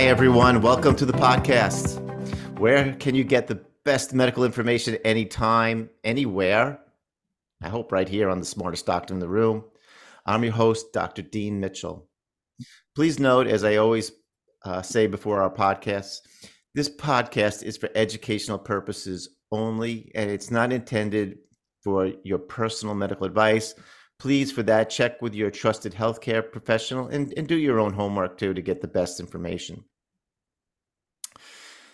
Hi, everyone. Welcome to the podcast. Where can you get the best medical information anytime, anywhere? I hope right here on the smartest doctor in the room. I'm your host, Dr. Dean Mitchell. Please note, as I always uh, say before our podcasts, this podcast is for educational purposes only, and it's not intended for your personal medical advice. Please, for that, check with your trusted healthcare professional and, and do your own homework too to get the best information.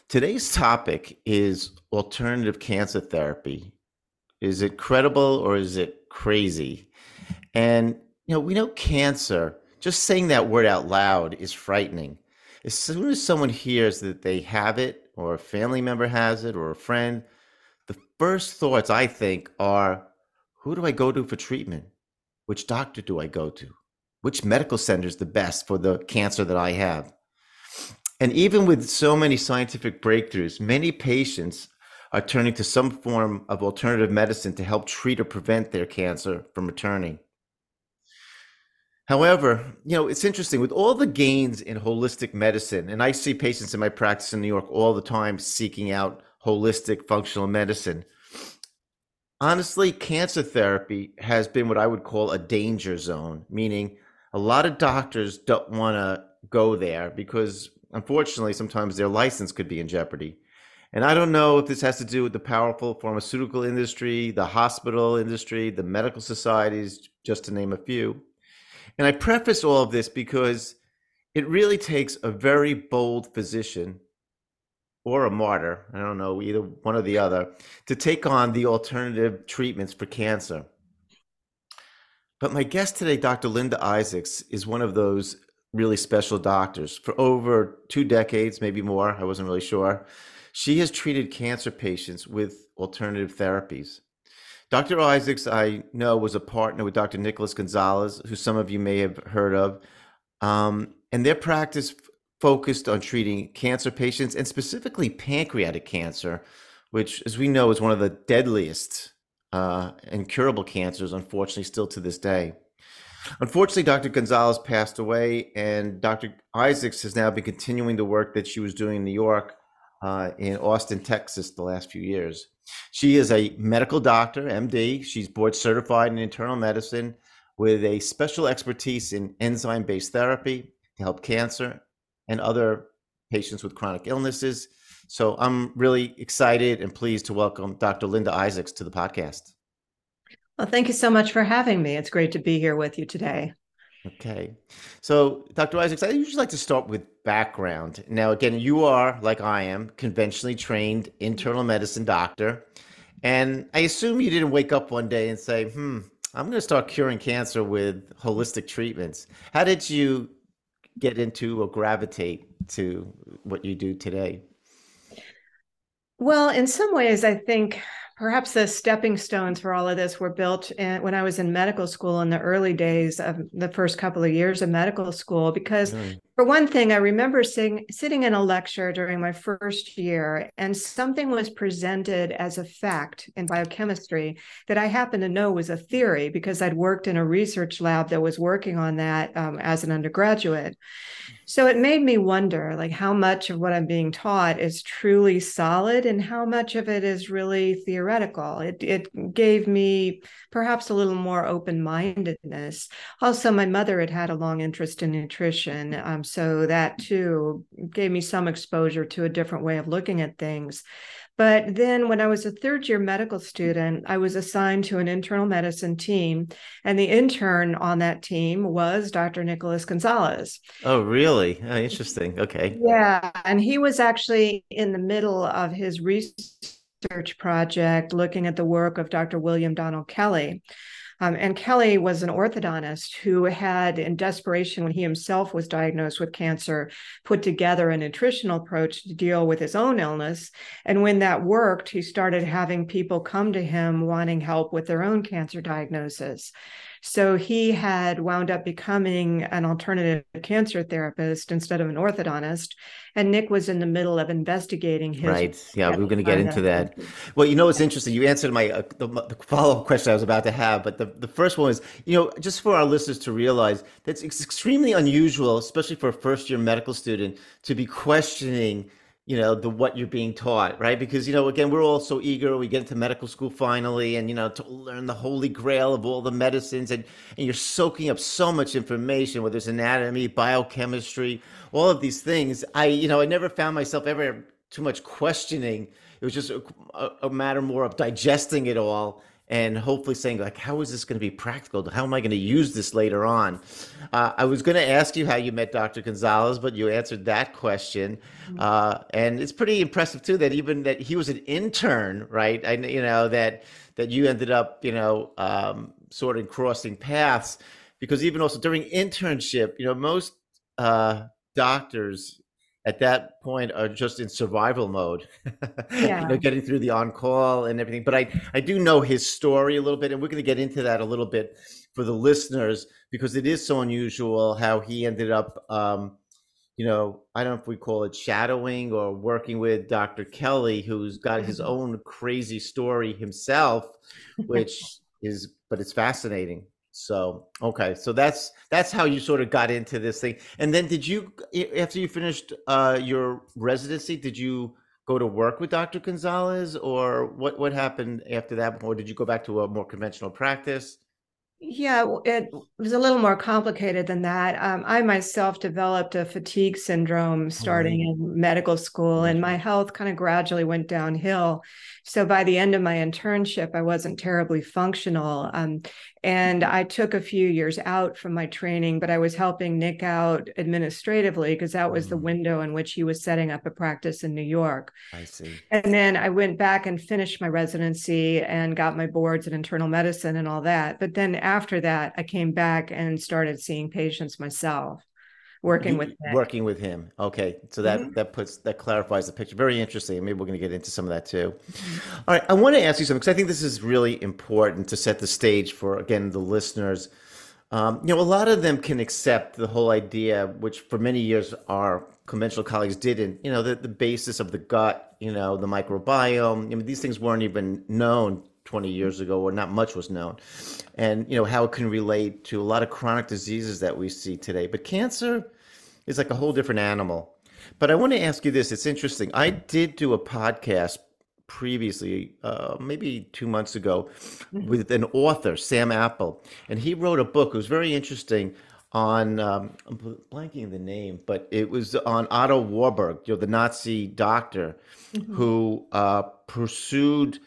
Today's topic is alternative cancer therapy. Is it credible or is it crazy? And, you know, we know cancer, just saying that word out loud is frightening. As soon as someone hears that they have it, or a family member has it, or a friend, the first thoughts I think are who do I go to for treatment? Which doctor do I go to? Which medical center is the best for the cancer that I have? And even with so many scientific breakthroughs, many patients are turning to some form of alternative medicine to help treat or prevent their cancer from returning. However, you know, it's interesting with all the gains in holistic medicine, and I see patients in my practice in New York all the time seeking out holistic functional medicine. Honestly, cancer therapy has been what I would call a danger zone, meaning a lot of doctors don't want to go there because unfortunately sometimes their license could be in jeopardy. And I don't know if this has to do with the powerful pharmaceutical industry, the hospital industry, the medical societies, just to name a few. And I preface all of this because it really takes a very bold physician or a martyr, I don't know, either one or the other, to take on the alternative treatments for cancer. But my guest today, Dr. Linda Isaacs, is one of those really special doctors. For over two decades, maybe more, I wasn't really sure, she has treated cancer patients with alternative therapies. Dr. Isaacs, I know, was a partner with Dr. Nicholas Gonzalez, who some of you may have heard of. Um, and their practice focused on treating cancer patients and specifically pancreatic cancer, which, as we know, is one of the deadliest uh, incurable cancers, unfortunately, still to this day. Unfortunately, Dr. Gonzalez passed away, and Dr. Isaacs has now been continuing the work that she was doing in New York, uh, in Austin, Texas, the last few years. She is a medical doctor, MD. She's board certified in internal medicine with a special expertise in enzyme based therapy to help cancer and other patients with chronic illnesses. So I'm really excited and pleased to welcome Dr. Linda Isaacs to the podcast. Well, thank you so much for having me. It's great to be here with you today. Okay. So, Dr. Isaacs, I usually like to start with background. Now, again, you are, like I am, conventionally trained internal medicine doctor. And I assume you didn't wake up one day and say, hmm, I'm going to start curing cancer with holistic treatments. How did you get into or gravitate to what you do today? Well, in some ways, I think perhaps the stepping stones for all of this were built in, when I was in medical school in the early days of the first couple of years of medical school. Because. For one thing, I remember sitting, sitting in a lecture during my first year, and something was presented as a fact in biochemistry that I happen to know was a theory because I'd worked in a research lab that was working on that um, as an undergraduate. So it made me wonder like how much of what I'm being taught is truly solid and how much of it is really theoretical. It it gave me perhaps a little more open-mindedness. Also, my mother had had a long interest in nutrition, um, so that too gave me some exposure to a different way of looking at things. But then when I was a third year medical student, I was assigned to an internal medicine team. And the intern on that team was Dr. Nicholas Gonzalez. Oh, really? Oh, interesting. Okay. Yeah. And he was actually in the middle of his research project looking at the work of Dr. William Donald Kelley. Um, and Kelley was an orthodontist who had, in desperation, when he himself was diagnosed with cancer, put together a nutritional approach to deal with his own illness. And when that worked, he started having people come to him wanting help with their own cancer diagnosis. So he had wound up becoming an alternative cancer therapist instead of an orthodontist. And Nick was in the middle of investigating his. Right. Yeah, we are going to get into that. Well, you know, it's interesting. You answered my uh, the, the follow up question I was about to have, but the, the first one is, you know, just for our listeners to realize that it's extremely unusual, especially for a first year medical student, to be questioning you know the what you're being taught right? Because you know again we're all so eager we get into medical school finally and you know to learn the holy grail of all the medicines and and you're soaking up so much information whether it's anatomy biochemistry all of these things. I you know i never found myself ever too much questioning. It was just a, a matter more of digesting it all and hopefully saying like how is this going to be practical? How am i going to use this later on? Uh, i was going to ask you how you met dr gonzalez but you answered that question. Mm-hmm. uh, and it's pretty impressive too that even that he was an intern right? I you know that that you ended up you know um, sort of crossing paths. Because even also during internship you know most uh, doctors at that point are just in survival mode yeah. you know getting through the on call and everything but i i do know his story a little bit and we're going to get into that a little bit for the listeners because it is so unusual how he ended up um, you know i don't know if we call it shadowing or working with dr kelley who's got his mm-hmm. own crazy story himself which is but it's fascinating so okay, so that's that's how you sort of got into this thing. And then did you after you finished uh, your residency, did you go to work with Dr. Gonzalez, or what what happened after that? Or did you go back to a more conventional practice? Yeah, it was a little more complicated than that. Um, I myself developed a fatigue syndrome starting in medical school, and my health kind of gradually went downhill. So by the end of my internship, I wasn't terribly functional. Um, and I took a few years out from my training, but I was helping Nick out administratively because that was mm. the window in which he was setting up a practice in New York. I see. And then I went back and finished my residency and got my boards in internal medicine and all that. But then after that, I came back and started seeing patients myself working with him. working with him okay so that mm-hmm. that puts that clarifies the picture very interesting maybe we're going to get into some of that too mm-hmm. all right i want to ask you something because i think this is really important to set the stage for again the listeners um, you know a lot of them can accept the whole idea which for many years our conventional colleagues didn't you know the, the basis of the gut you know the microbiome I mean, these things weren't even known 20 years ago where not much was known. And you know how it can relate to a lot of chronic diseases that we see today. But cancer is like a whole different animal. But i want to ask you this. It's interesting. I did do a podcast previously uh, maybe two months ago mm-hmm. with an author sam apple. And he wrote a book. It was very interesting on um, I'm blanking the name, but it was on Otto Warburg, you know, the Nazi doctor mm-hmm. who uh, pursued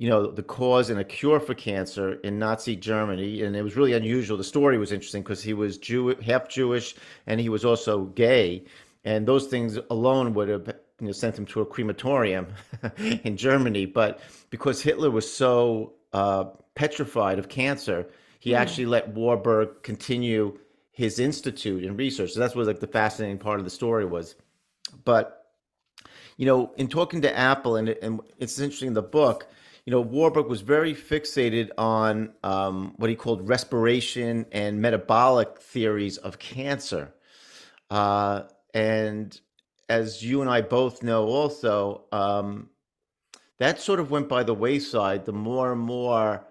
you know, the cause and a cure for cancer in Nazi Germany. And it was really unusual. The story was interesting because he was Jew, half Jewish, and he was also gay. And those things alone would have you know, sent him to a crematorium in Germany. But because Hitler was so uh, petrified of cancer, he mm. actually let Warburg continue his institute and research. So that's what like the fascinating part of the story was. But you know, in talking to Apple, and, and it's interesting in the book you know, Warburg was very fixated on um, what he called respiration and metabolic theories of cancer. Uh, and as you and I both know, also, um, that sort of went by the wayside the more and more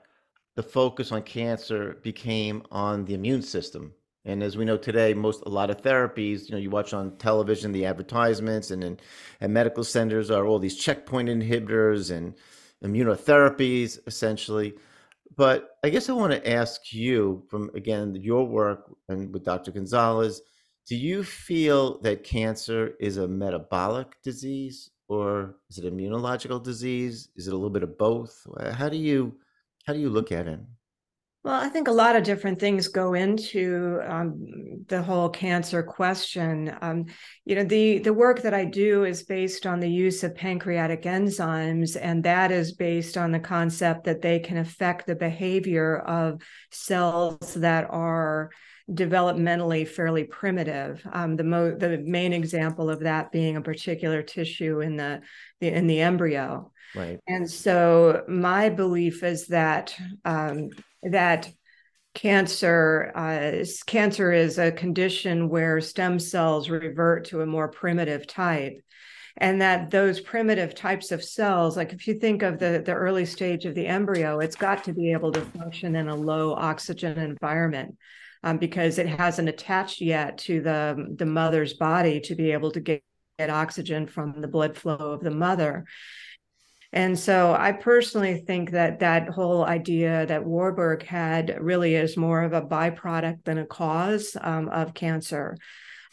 the focus on cancer became on the immune system. And as we know today, most a lot of therapies, you know, you watch on television the advertisements and in and medical centers are all these checkpoint inhibitors and immunotherapies, essentially. But I guess I want to ask you from again your work and with Dr. Gonzalez, do you feel that cancer is a metabolic disease or is it immunological disease? Is it a little bit of both? How do you how do you look at it? Well, I think a lot of different things go into um, the whole cancer question. Um, you know, the the work that I do is based on the use of pancreatic enzymes, and that is based on the concept that they can affect the behavior of cells that are developmentally fairly primitive. Um, the mo- the main example of that being a particular tissue in the, the in the embryo. Right. And so my belief is that um, that cancer uh, cancer is a condition where stem cells revert to a more primitive type and that those primitive types of cells like if you think of the the early stage of the embryo it's got to be able to function in a low oxygen environment um, because it hasn't attached yet to the the mother's body to be able to get, get oxygen from the blood flow of the mother and so I personally think that that whole idea that Warburg had really is more of a byproduct than a cause um, of cancer.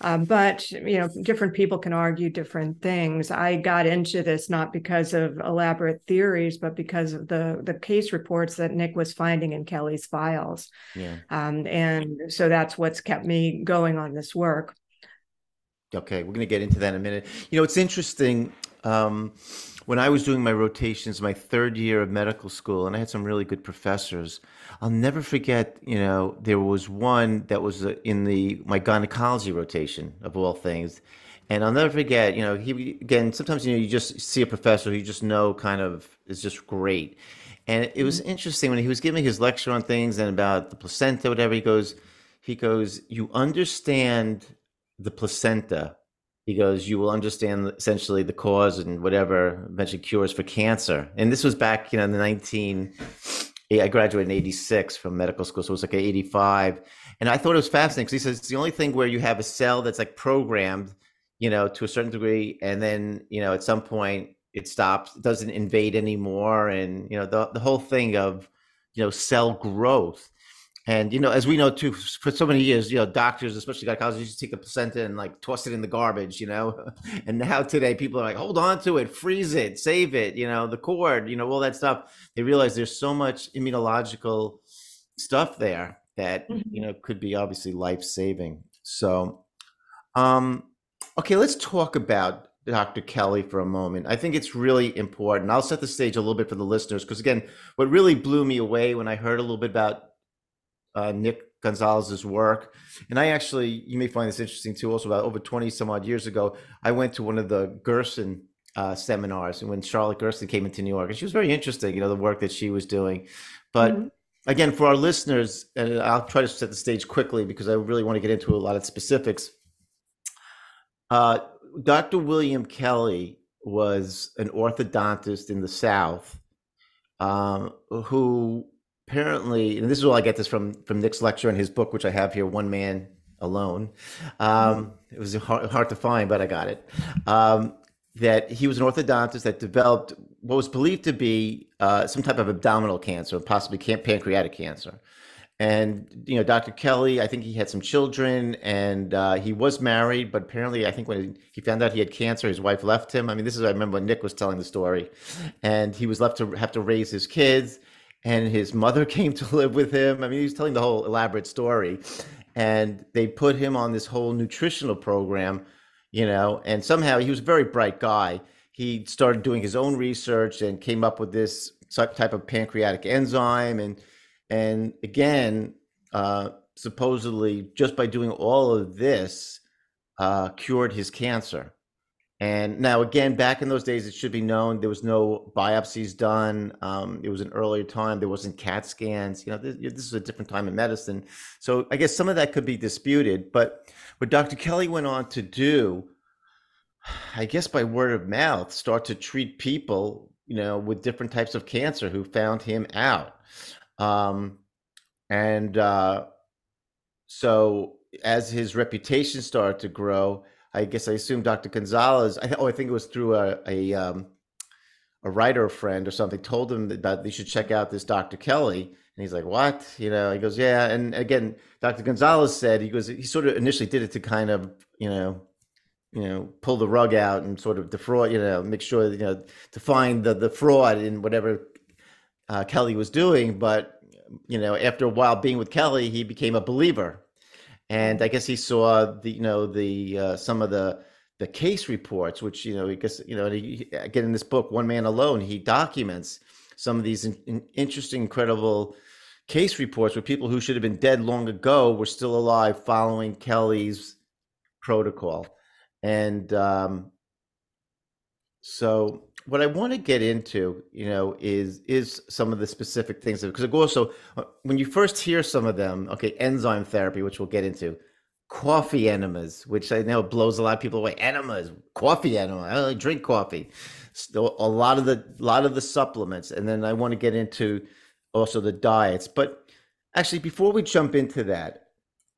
Um, but you know, different people can argue different things. I got into this not because of elaborate theories, but because of the the case reports that Nick was finding in Kelley's files. Yeah. Um, and so that's what's kept me going on this work. Okay, we're going to get into that in a minute. You know, it's interesting. Um, when I was doing my rotations, my third year of medical school, and I had some really good professors. I'll never forget. You know, there was one that was uh, in the my gynecology rotation of all things, and I'll never forget. You know, he again. Sometimes you know you just see a professor who you just know kind of is just great, and it was mm-hmm. interesting when he was giving his lecture on things and about the placenta, whatever. He goes, he goes, you understand the placenta he goes, you will understand essentially the cause and whatever eventually cures for cancer. And this was back, you know, in the 19, eh, I graduated in 86 from medical school. So it was like 85. And I thought it was fascinating because he says it's the only thing where you have a cell that's like programmed, you know, to a certain degree. And then, you know, at some point it stops, it doesn't invade anymore. And, you know, the, the whole thing of, you know, cell growth and you know, as we know too, for so many years, you know, doctors, especially gynecologists, used to take the placenta and like toss it in the garbage, you know. and now today, people are like, hold on to it, freeze it, save it, you know, the cord, you know, all that stuff. They realize there's so much immunological stuff there that mm-hmm. you know could be obviously life saving. So, um, okay, let's talk about Dr. Kelley for a moment. I think it's really important. I'll set the stage a little bit for the listeners because again, what really blew me away when I heard a little bit about uh, Nick Gonzalez's work. And I actually, you may find this interesting too, also about over 20 some odd years ago, I went to one of the Gerson uh, seminars when Charlotte Gerson came into New York. And she was very interesting, you know, the work that she was doing. But mm-hmm. again, for our listeners, and I'll try to set the stage quickly because I really want to get into a lot of specifics. Uh, Dr. William Kelley was an orthodontist in the South um, who apparently, and this is all I get this from from Nick's lecture and his book, which I have here, One Man Alone. Um, it was hard, hard, to find, but I got it. Um, that he was an orthodontist that developed what was believed to be uh, some type of abdominal cancer, possibly pancreatic cancer. And you know, Dr. Kelley, I think he had some children, and uh, he was married. But apparently, I think when he found out he had cancer, his wife left him. I mean, this is I remember when Nick was telling the story, and he was left to have to raise his kids and his mother came to live with him. I mean, he was telling the whole elaborate story, and they put him on this whole nutritional program, you know. And somehow he was a very bright guy. He started doing his own research and came up with this type of pancreatic enzyme, and and again, uh, supposedly just by doing all of this, uh, cured his cancer. And now, again, back in those days, it should be known there was no biopsies done. Um, it was an earlier time. There wasn't CAT scans. You know, this, this is a different time in medicine. So I guess some of that could be disputed. But what Dr. Kelley went on to do, I guess by word of mouth, start to treat people, you know, with different types of cancer who found him out. Um, and uh, so as his reputation started to grow, I guess I assume Dr. Gonzalez. I, oh, I think it was through a a, um, a writer friend or something told him that, that they should check out this Dr. Kelley, and he's like, "What?" You know, he goes, "Yeah." And again, Dr. Gonzalez said he goes, he sort of initially did it to kind of, you know, you know, pull the rug out and sort of defraud, you know, make sure you know to find the the fraud in whatever uh, Kelley was doing. But you know, after a while being with Kelley, he became a believer and I guess he saw the you know the uh, some of the the case reports, which you know because you know he, again in this book, One Man Alone, he documents some of these in, in interesting, incredible case reports where people who should have been dead long ago were still alive following Kelley's protocol, and um, So what I want to get into, you know, is is some of the specific things because also uh, when you first hear some of them, okay, enzyme therapy, which we'll get into, coffee enemas, which I know blows a lot of people away. Enemas, coffee enema. I drink coffee. Still, a lot of the lot of the supplements, and then I want to get into also the diets. But actually, before we jump into that,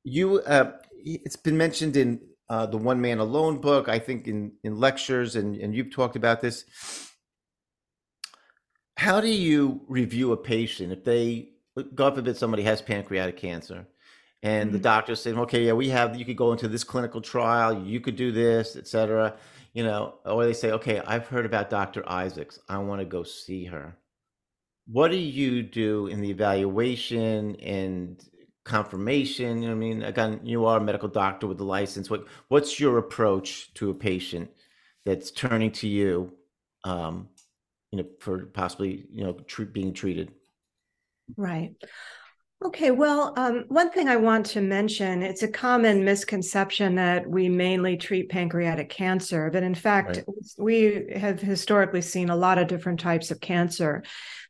you uh, it's been mentioned in uh, the One Man Alone book, I think in in lectures, and and you've talked about this. How do you review a patient if they, God forbid, somebody has pancreatic cancer? and mm-hmm. the doctor saying, okay, yeah, we have, you could go into this clinical trial, you could do this, etc. You know, or they say, okay, I've heard about Dr. Isaacs. I want to go see her. What do you do in the evaluation and confirmation? You know I mean, again, you are a medical doctor with a license. What what's your approach to a patient that's turning to you, um, you know, for possibly you know being treated? Right. Okay, well, um, one thing I want to mention it's a common misconception that we mainly treat pancreatic cancer, but in fact, right. we have historically seen a lot of different types of cancer.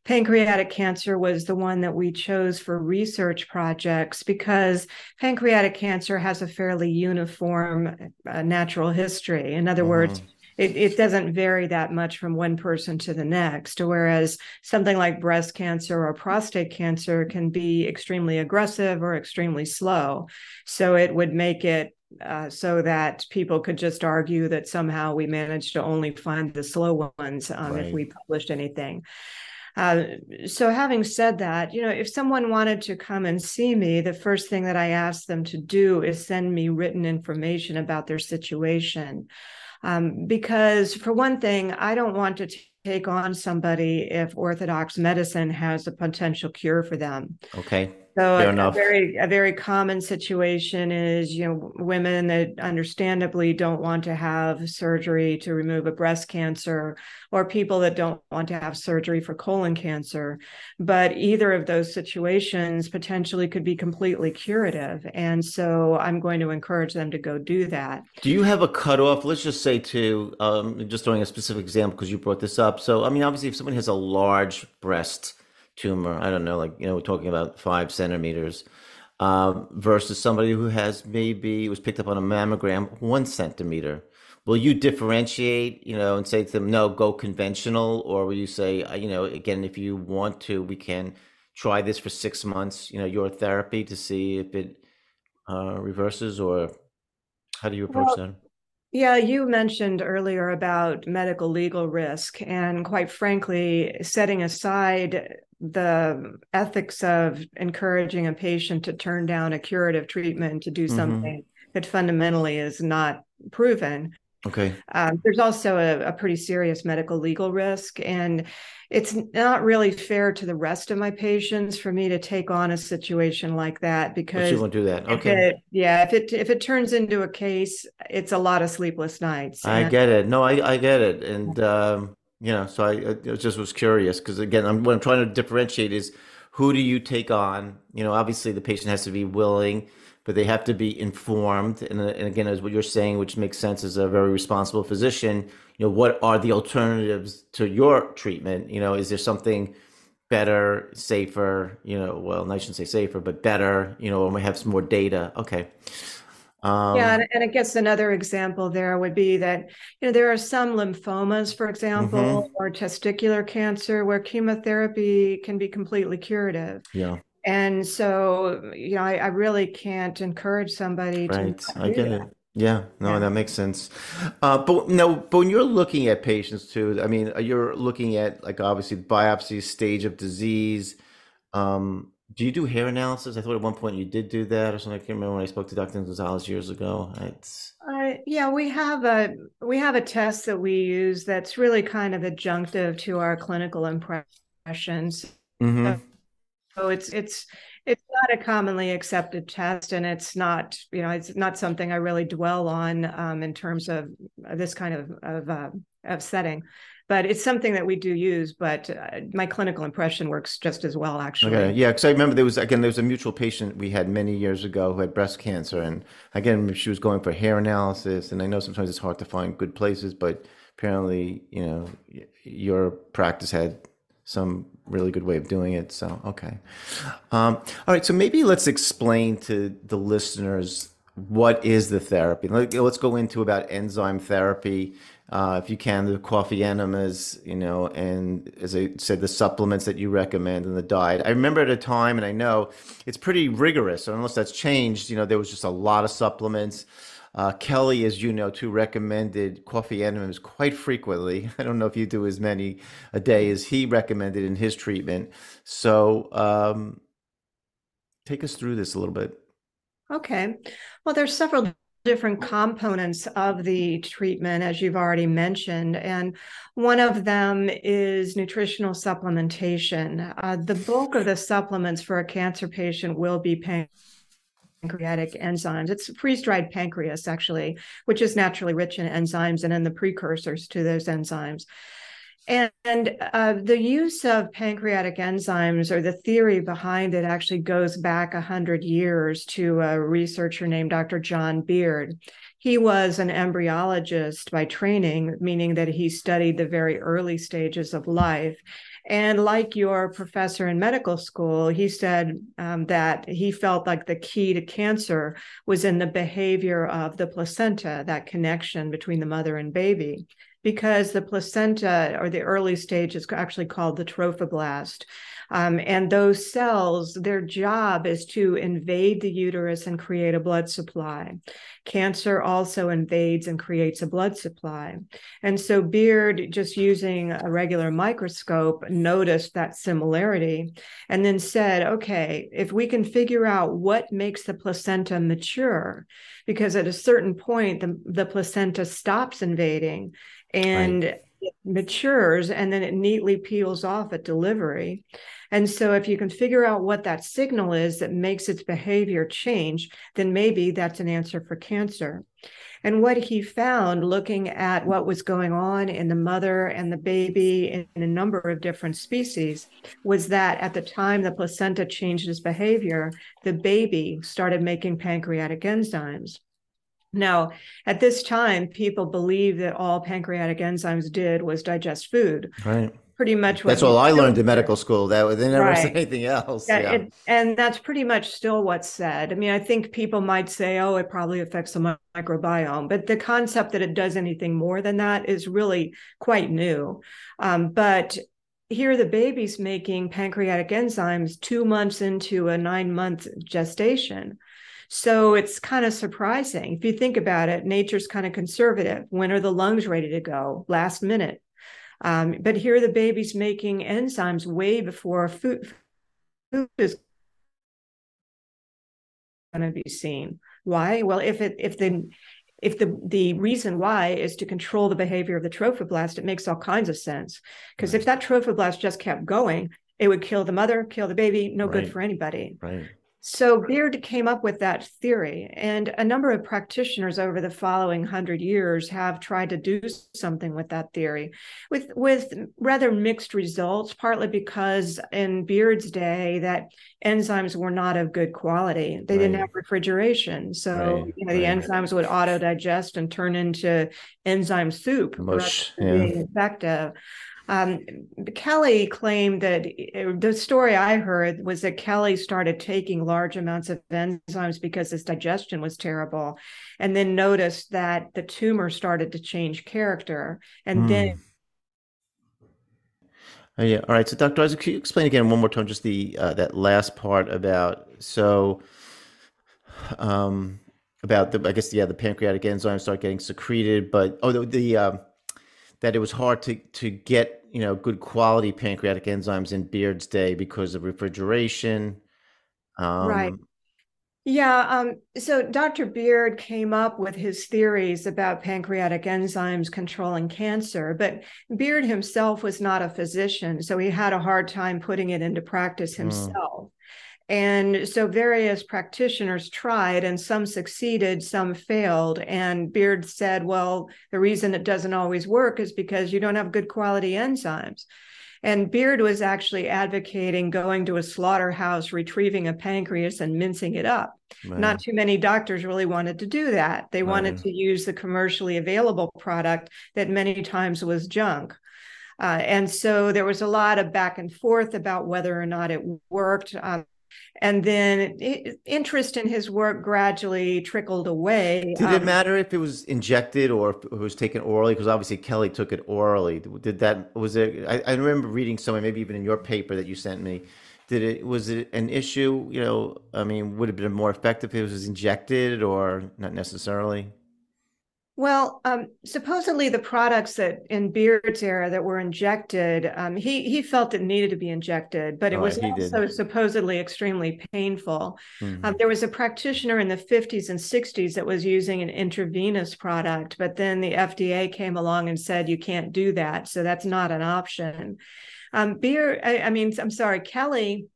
Pancreatic cancer was the one that we chose for research projects because pancreatic cancer has a fairly uniform uh, natural history. In other mm-hmm. words, it, it doesn't vary that much from one person to the next. Whereas something like breast cancer or prostate cancer can be extremely aggressive or extremely slow. So it would make it uh, so that people could just argue that somehow we managed to only find the slow ones um, right. if we published anything. Uh, so, having said that, you know, if someone wanted to come and see me, the first thing that I ask them to do is send me written information about their situation. Um, because, for one thing, I don't want to t- take on somebody if Orthodox medicine has a potential cure for them. Okay. So Fair a, enough. a very a very common situation is you know women that understandably don't want to have surgery to remove a breast cancer or people that don't want to have surgery for colon cancer but either of those situations potentially could be completely curative and so I'm going to encourage them to go do that. Do you have a cutoff? Let's just say to um, just throwing a specific example because you brought this up. So I mean obviously if someone has a large breast tumor, I don't know, like, you know, we're talking about five centimeters, uh, versus somebody who has maybe was picked up on a mammogram one centimeter. Will you differentiate, you know, and say to them, no, go conventional? Or will you say, uh, you know, again, if you want to, we can try this for six months, you know, your therapy to see if it uh, reverses? Or how do you approach well, that? Yeah, you mentioned earlier about medical legal risk. And quite frankly, setting aside the ethics of encouraging a patient to turn down a curative treatment to do mm-hmm. something that fundamentally is not proven. Okay. Um, there's also a, a, pretty serious medical legal risk. And it's not really fair to the rest of my patients for me to take on a situation like that because you won't do that. Okay. It, yeah. If it if it turns into a case, it's a lot of sleepless nights. I get it. No, I, I get it. And um, you know, so I, I just was curious because again, I'm, what I'm trying to differentiate is who do you take on? You know, obviously the patient has to be willing, but they have to be informed. And, and again, as what you're saying, which makes sense as a very responsible physician, you know, what are the alternatives to your treatment? You know, is there something better, safer? You know, well, I shouldn't say safer, but better. You know, when we have some more data. Okay. Um, yeah, and, and, I guess another example there would be that you know there are some lymphomas, for example, mm-hmm. or testicular cancer where chemotherapy can be completely curative. Yeah. And so, you know, I, I really can't encourage somebody right. to. I get that. it. Yeah, no, yeah. that makes sense. Uh, but no, but when you're looking at patients too, I mean, you're looking at like obviously biopsy, stage of disease. Um, do you do hair analysis? I thought at one point you did do that or something. I can't remember when I spoke to Dr. Gonzalez years ago. It's uh, yeah, we have a we have a test that we use that's really kind of adjunctive to our clinical impressions. Mm-hmm. So it's it's it's not a commonly accepted test, and it's not you know it's not something I really dwell on um, in terms of this kind of of, uh, of setting but it's something that we do use. But uh, my clinical impression works just as well, actually. Okay, yeah, because I remember there was again there was a mutual patient we had many years ago who had breast cancer, and again she was going for hair analysis, and I know sometimes it's hard to find good places, but apparently, you know, your practice had some really good way of doing it. So, okay. Um, all right. So maybe let's explain to the listeners what is the therapy. Let's go into about enzyme therapy. Uh, if you can, the coffee enemas, you know, and as I said, the supplements that you recommend and the diet. I remember at a time, and I know it's pretty rigorous. Unless that's changed, you know, there was just a lot of supplements. Uh, Kelley, as you know, too, recommended coffee enemas quite frequently. I don't know if you do as many a day as he recommended in his treatment. So, um, take us through this a little bit. Okay. Well, there's several different components of the treatment, as you've already mentioned. And one of them is nutritional supplementation. Uh, the bulk of the supplements for a cancer patient will be pancreatic enzymes. It's freeze dried pancreas, actually, which is naturally rich in enzymes and in the precursors to those enzymes. And, uh, the use of pancreatic enzymes or the theory behind it actually goes back 100 years to a researcher named Dr. John Beard. He was an embryologist by training, meaning that he studied the very early stages of life. And like your professor in medical school, he said um, that he felt like the key to cancer was in the behavior of the placenta, that connection between the mother and baby because the placenta or the early stage is actually called the trophoblast. Um, and those cells, their job is to invade the uterus and create a blood supply. Cancer also invades and creates a blood supply. And so Beard, just using a regular microscope, noticed that similarity and then said, okay, if we can figure out what makes the placenta mature, because at a certain point, the, the placenta stops invading and right. it matures and then it neatly peels off at delivery. And so, if you can figure out what that signal is that makes its behavior change, then maybe that's an answer for cancer. And what he found looking at what was going on in the mother and the baby in a number of different species was that at the time the placenta changed its behavior, the baby started making pancreatic enzymes. Now, at this time, people believed that all pancreatic enzymes did was digest food. Right. Pretty much. That's all I learned in medical school. That they never right. said anything else. Yeah, yeah. It, and that's pretty much still what's said. I mean, I think people might say, "Oh, it probably affects the microbiome," but the concept that it does anything more than that is really quite new. Um, but here, the baby's making pancreatic enzymes two months into a nine-month gestation so it's kind of surprising. If you think about it, nature's kind of conservative. When are the lungs ready to go? Last minute. Um, but here the baby's making enzymes way before food, food is going to be seen. Why? Well, if it if the if the the reason why is to control the behavior of the trophoblast, it makes all kinds of sense. Because right. if that trophoblast just kept going, it would kill the mother, kill the baby, no right. good for anybody. Right. So Beard came up with that theory, and a number of practitioners over the following hundred years have tried to do something with that theory, with with rather mixed results. Partly because in Beard's day, that enzymes were not of good quality; they right. didn't have refrigeration, so right. you know the right. enzymes would auto digest and turn into enzyme soup, mush, yeah. effective. Um, Kelley claimed that uh, the story I heard was that Kelley started taking large amounts of enzymes because his digestion was terrible, and then noticed that the tumor started to change character, and mm. then. Oh, yeah. All right. So, Dr. Isaac, can you explain again one more time just the uh, that last part about so um, about the I guess yeah the pancreatic enzymes start getting secreted, but oh the, the um, that it was hard to to get you know good quality pancreatic enzymes in Beard's day because of refrigeration. Um, right. Yeah. Um, so Dr. Beard came up with his theories about pancreatic enzymes controlling cancer, but Beard himself was not a physician, so he had a hard time putting it into practice hmm. himself. Mm. And so various practitioners tried, and some succeeded, some failed. And Beard said, well, the reason it doesn't always work is because you don't have good quality enzymes. And Beard was actually advocating going to a slaughterhouse, retrieving a pancreas, and mincing it up. Right. Not too many doctors really wanted to do that. They right. wanted to use the commercially available product that many times was junk. Uh, and so there was a lot of back and forth about whether or not it worked. Um, and then it, interest in his work gradually trickled away. Did um, it matter if it was injected or if it was taken orally? Because obviously Kelley took it orally. Did that was it? I, I remember reading somewhere, maybe even in your paper that you sent me. Did it was it an issue? You know, I mean, would it have been more effective if it was injected or not necessarily? Well, um, supposedly the products that in Beard's era that were injected, um, he he felt it needed to be injected, but it oh, was also did. supposedly extremely painful. Mm-hmm. Um, there was a practitioner in the 50s and 60s that was using an intravenous product, but then the FDA came along and said you can't do that, so that's not an option. Um, Beard, I, I mean, I'm sorry, Kelley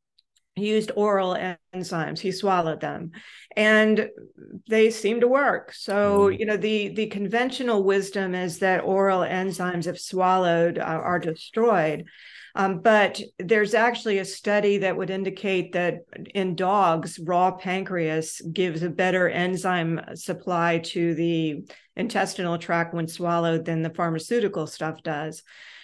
he used oral enzymes. He swallowed them. And they seem to work. So mm. you know the the conventional wisdom is that oral enzymes if swallowed uh, are destroyed. Um, but there's actually a study that would indicate that in dogs raw pancreas gives a better enzyme supply to the intestinal tract when swallowed than the pharmaceutical stuff does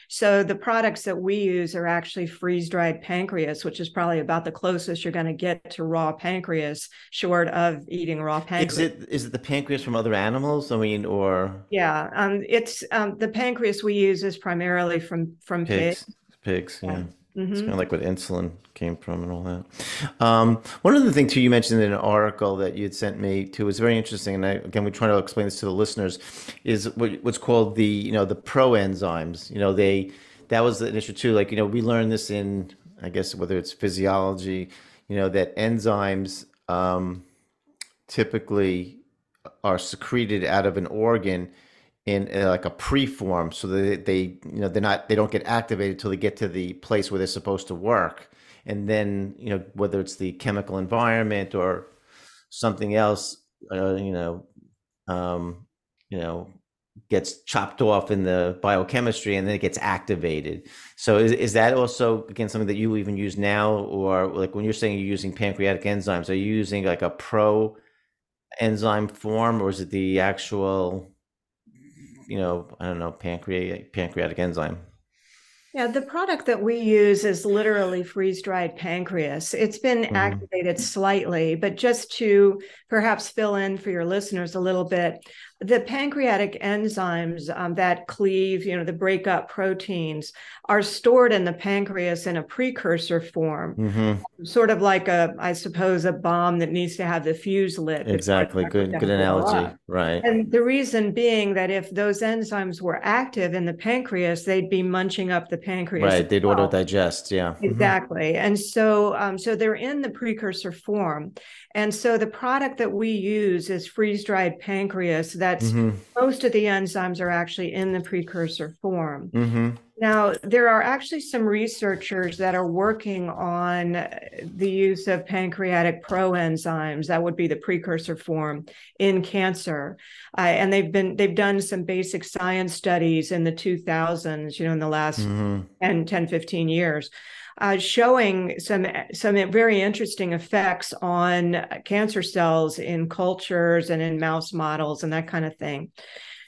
so the products that we use are actually freeze dried pancreas, which is probably about the closest you're going to get to raw pancreas, short of eating raw pancreas. Is it is it the pancreas from other animals? I mean, or yeah, um, it's um, the pancreas we use is primarily from from pigs. Pigs, pigs yeah. yeah. Mm-hmm. It's kind of like what insulin came from and all that. Um, one other thing too, you mentioned in an article that you had sent me too was very interesting, and I, again we try to explain this to the listeners, is what, what's called the you know the pro enzymes. You know they that was an issue too. Like you know we learned this in I guess whether it's physiology, you know that enzymes um, typically are secreted out of an organ in uh, like a preform so that they you know they're not they don't get activated until they get to the place where they're supposed to work. And then you know whether it's the chemical environment or something else uh, you know um, you know gets chopped off in the biochemistry and then it gets activated. So is, is that also again something that you even use now? Or like when you're saying you're using pancreatic enzymes are you using like a pro enzyme form or is it the actual you know, I don't know, pancreatic pancreatic enzyme. Yeah, the product that we use is literally freeze dried pancreas. It's been mm-hmm. activated slightly, but just to perhaps fill in for your listeners a little bit, the pancreatic enzymes um, that cleave, you know, the break up proteins are stored in the pancreas in a precursor form, mm-hmm. sort of like a, I suppose, a bomb that needs to have the fuse lit. Exactly. Good, good analogy. Right. And the reason being that if those enzymes were active in the pancreas, they'd be munching up the pancreas. Right. They'd auto digest. Yeah. Mm-hmm. Exactly. Mm-hmm. And so, um, so they're in the precursor form. And so the product that we use is freeze dried pancreas. That's mm-hmm. most of the enzymes are actually in the precursor form. Mm-hmm. Now, there are actually some researchers that are working on the use of pancreatic proenzymes, that would be the precursor form, in cancer. Uh, and they've been they've done some basic science studies in the 2000s, you know, in the last mm-hmm. 10, 10, 15 years uh, showing some some very interesting effects on cancer cells in cultures and in mouse models and that kind of thing.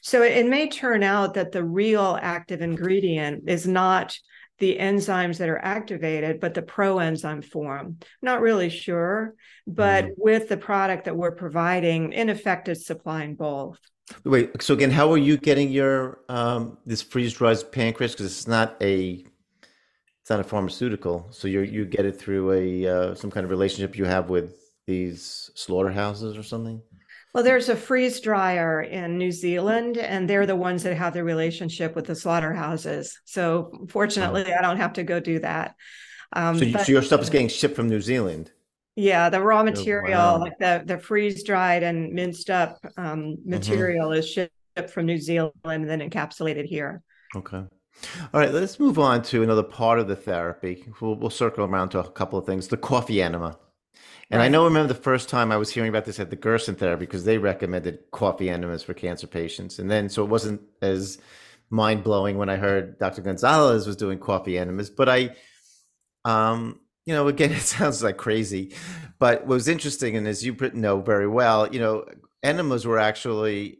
So it, it may turn out that the real active ingredient is not the enzymes that are activated, but the proenzyme form. Not really sure, but mm. with the product that we're providing, in effect, it's supplying both. Wait, so again, how are you getting your um, this freeze dried pancreas? Because it's not a it's not a pharmaceutical, so you you get it through a uh, some kind of relationship you have with these slaughterhouses or something. Well, there's a freeze dryer in New Zealand, and they're the ones that have the relationship with the slaughterhouses. So, fortunately, oh. I don't have to go do that. Um, so, but, so, your stuff is getting shipped from New Zealand. Yeah, the raw oh, material, oh, wow. like the the freeze dried and minced up um, mm-hmm. material, mm-hmm. is shipped from New Zealand and then encapsulated here. Okay. All right, let's move on to another part of the therapy. We'll, we'll circle around to a couple of things. The coffee enema. And right. I know, I remember the first time I was hearing about this at the Gerson therapy because they recommended coffee enemas for cancer patients. And then, so it wasn't as mind blowing when I heard Dr. Gonzalez was doing coffee enemas. But I, um, you know, again, it sounds like crazy. But what was interesting, and as you know very well, you know, enemas were actually,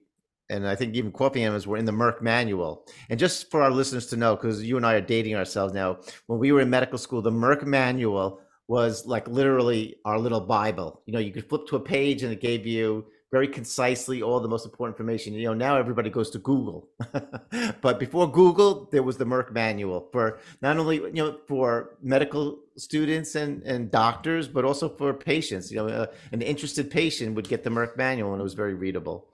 and I think even coffee enemas were in the Merck manual. And just for our listeners to know, because you and I are dating ourselves now, when we were in medical school, the Merck manual was like literally our little Bible. You know, you could flip to a page and it gave you very concisely all the most important information. You know, now everybody goes to Google, but before Google, there was the Merck manual for not only you know for medical students and and doctors, but also for patients. You know, uh, an interested patient would get the Merck manual, and it was very readable.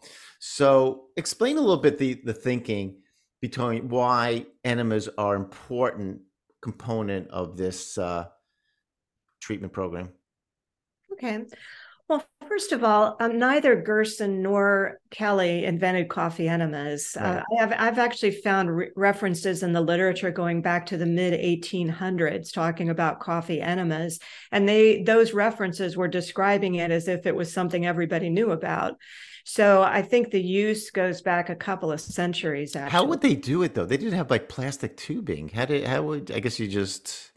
So, explain a little bit the the thinking between why enemas are an important component of this uh, treatment program. Okay. Well, first of all, um, neither Gerson nor Kelley invented coffee enemas. Uh, right. Uh, I have I've actually found re- references in the literature going back to the mid 1800s talking about coffee enemas, and they those references were describing it as if it was something everybody knew about. So I think the use goes back a couple of centuries. Actually. How would they do it though? They didn't have like plastic tubing. How did how would I guess you just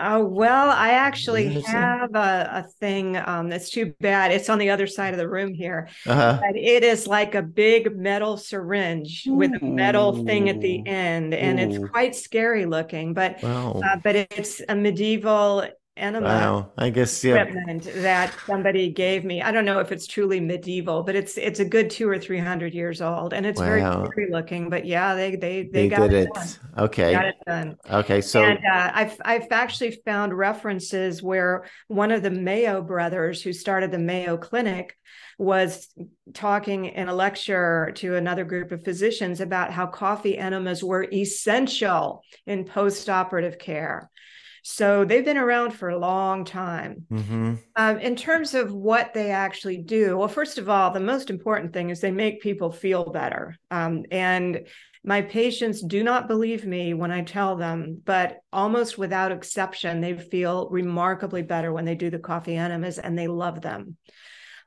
Oh, well, I actually have a, a thing um, that's too bad. It's on the other side of the room here. Uh-huh. it is like a big metal syringe Ooh. with a metal thing at the end, and Ooh. it's quite scary looking. But wow. uh, but it's a medieval enema wow. I guess yeah. equipment that somebody gave me. I don't know if it's truly medieval, but it's it's a good two or three hundred years old, and it's wow. very scary looking. But yeah, they they they, they got it, done. Okay, got it done. Okay, so and uh, I've I've actually found references where one of the Mayo brothers who started the Mayo Clinic was talking in a lecture to another group of physicians about how coffee enemas were essential in post-operative care so they've been around for a long time. Mm-hmm. Um, in terms of what they actually do, well, first of all, the most important thing is they make people feel better. Um, and my patients do not believe me when I tell them, but almost without exception, they feel remarkably better when they do the coffee enemas and they love them.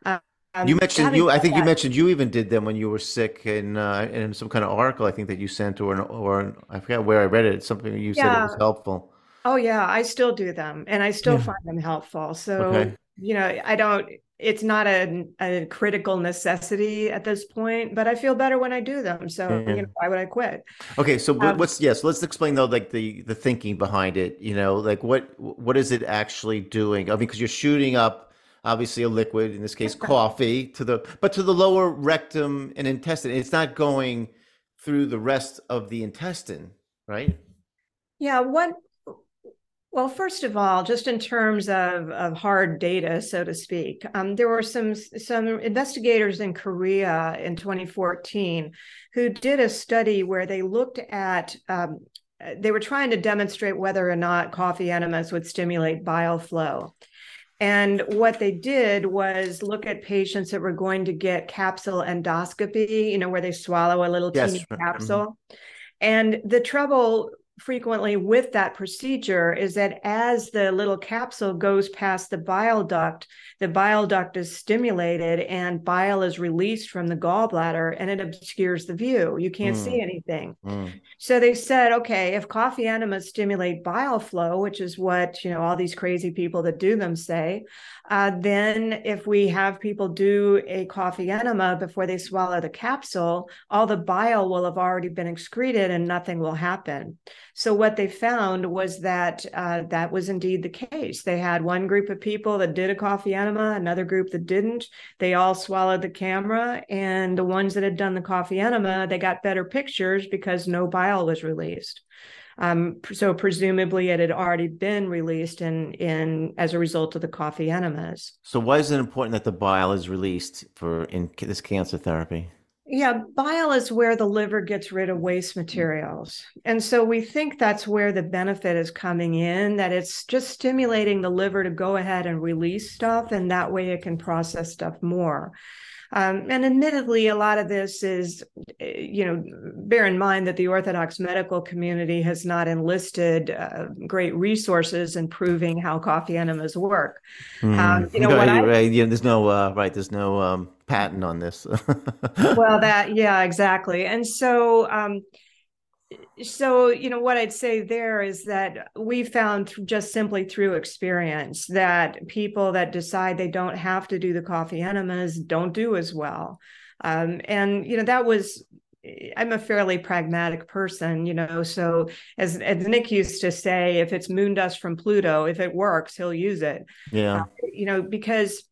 Um, you mentioned you. I think that, you mentioned you even did them when you were sick in uh, in some kind of article. I think that you sent or or I forget where I read it. something you yeah. said it was helpful. Oh yeah, I still do them and I still yeah. find them helpful. So, okay. you know, I don't it's not a, a critical necessity at this point, but I feel better when I do them. So, you know, why would I quit? Okay, so um, what's yes, yeah, so let's explain though like the the thinking behind it, you know, like what what is it actually doing? I mean, because you're shooting up obviously a liquid, in this case coffee, to the but to the lower rectum and intestine. It's not going through the rest of the intestine, right? Yeah, what well, first of all, just in terms of, of hard data, so to speak, um, there were some some investigators in Korea in 2014 who did a study where they looked at um, they were trying to demonstrate whether or not coffee enemas would stimulate bile flow. And what they did was look at patients that were going to get capsule endoscopy, you know, where they swallow a little yes. teeny mm-hmm. capsule. Mm-hmm. And the trouble frequently with that procedure is that as the little capsule goes past the bile duct, the bile duct is stimulated and bile is released from the gallbladder and it obscures the view. You can't mm. see anything. Mm. So they said, okay, if coffee enemas stimulate bile flow, which is what, you know, all these crazy people that do them say, uh, then if we have people do a coffee enema before they swallow the capsule, all the bile will have already been excreted and nothing will happen. So what they found was that uh, that was indeed the case. They had one group of people that did a coffee enema, another group that didn't. They all swallowed the camera, and the ones that had done the coffee enema, they got better pictures because no bile was released. Um, so presumably it had already been released in in as a result of the coffee enemas. So why is it important that the bile is released for in this cancer therapy? Yeah, bile is where the liver gets rid of waste materials. And so we think that's where the benefit is coming in, that it's just stimulating the liver to go ahead and release stuff, and that way it can process stuff more. Um, and admittedly, a lot of this is, eh, you know, bear in mind that the Orthodox medical community has not enlisted uh, great resources in proving how coffee enemas work. Mm. Um, you know, no, I, right, yeah, there's no uh, right, there's no um, patent on this. well, that yeah, exactly. And so um, so you know what i'd say there is that we found just simply through experience that people that decide they don't have to do the coffee enemas don't do as well. Um, and you know that was i'm a fairly pragmatic person you know so as, as nick used to say if it's moon dust from pluto if it works he'll use it. Yeah. Uh, you know because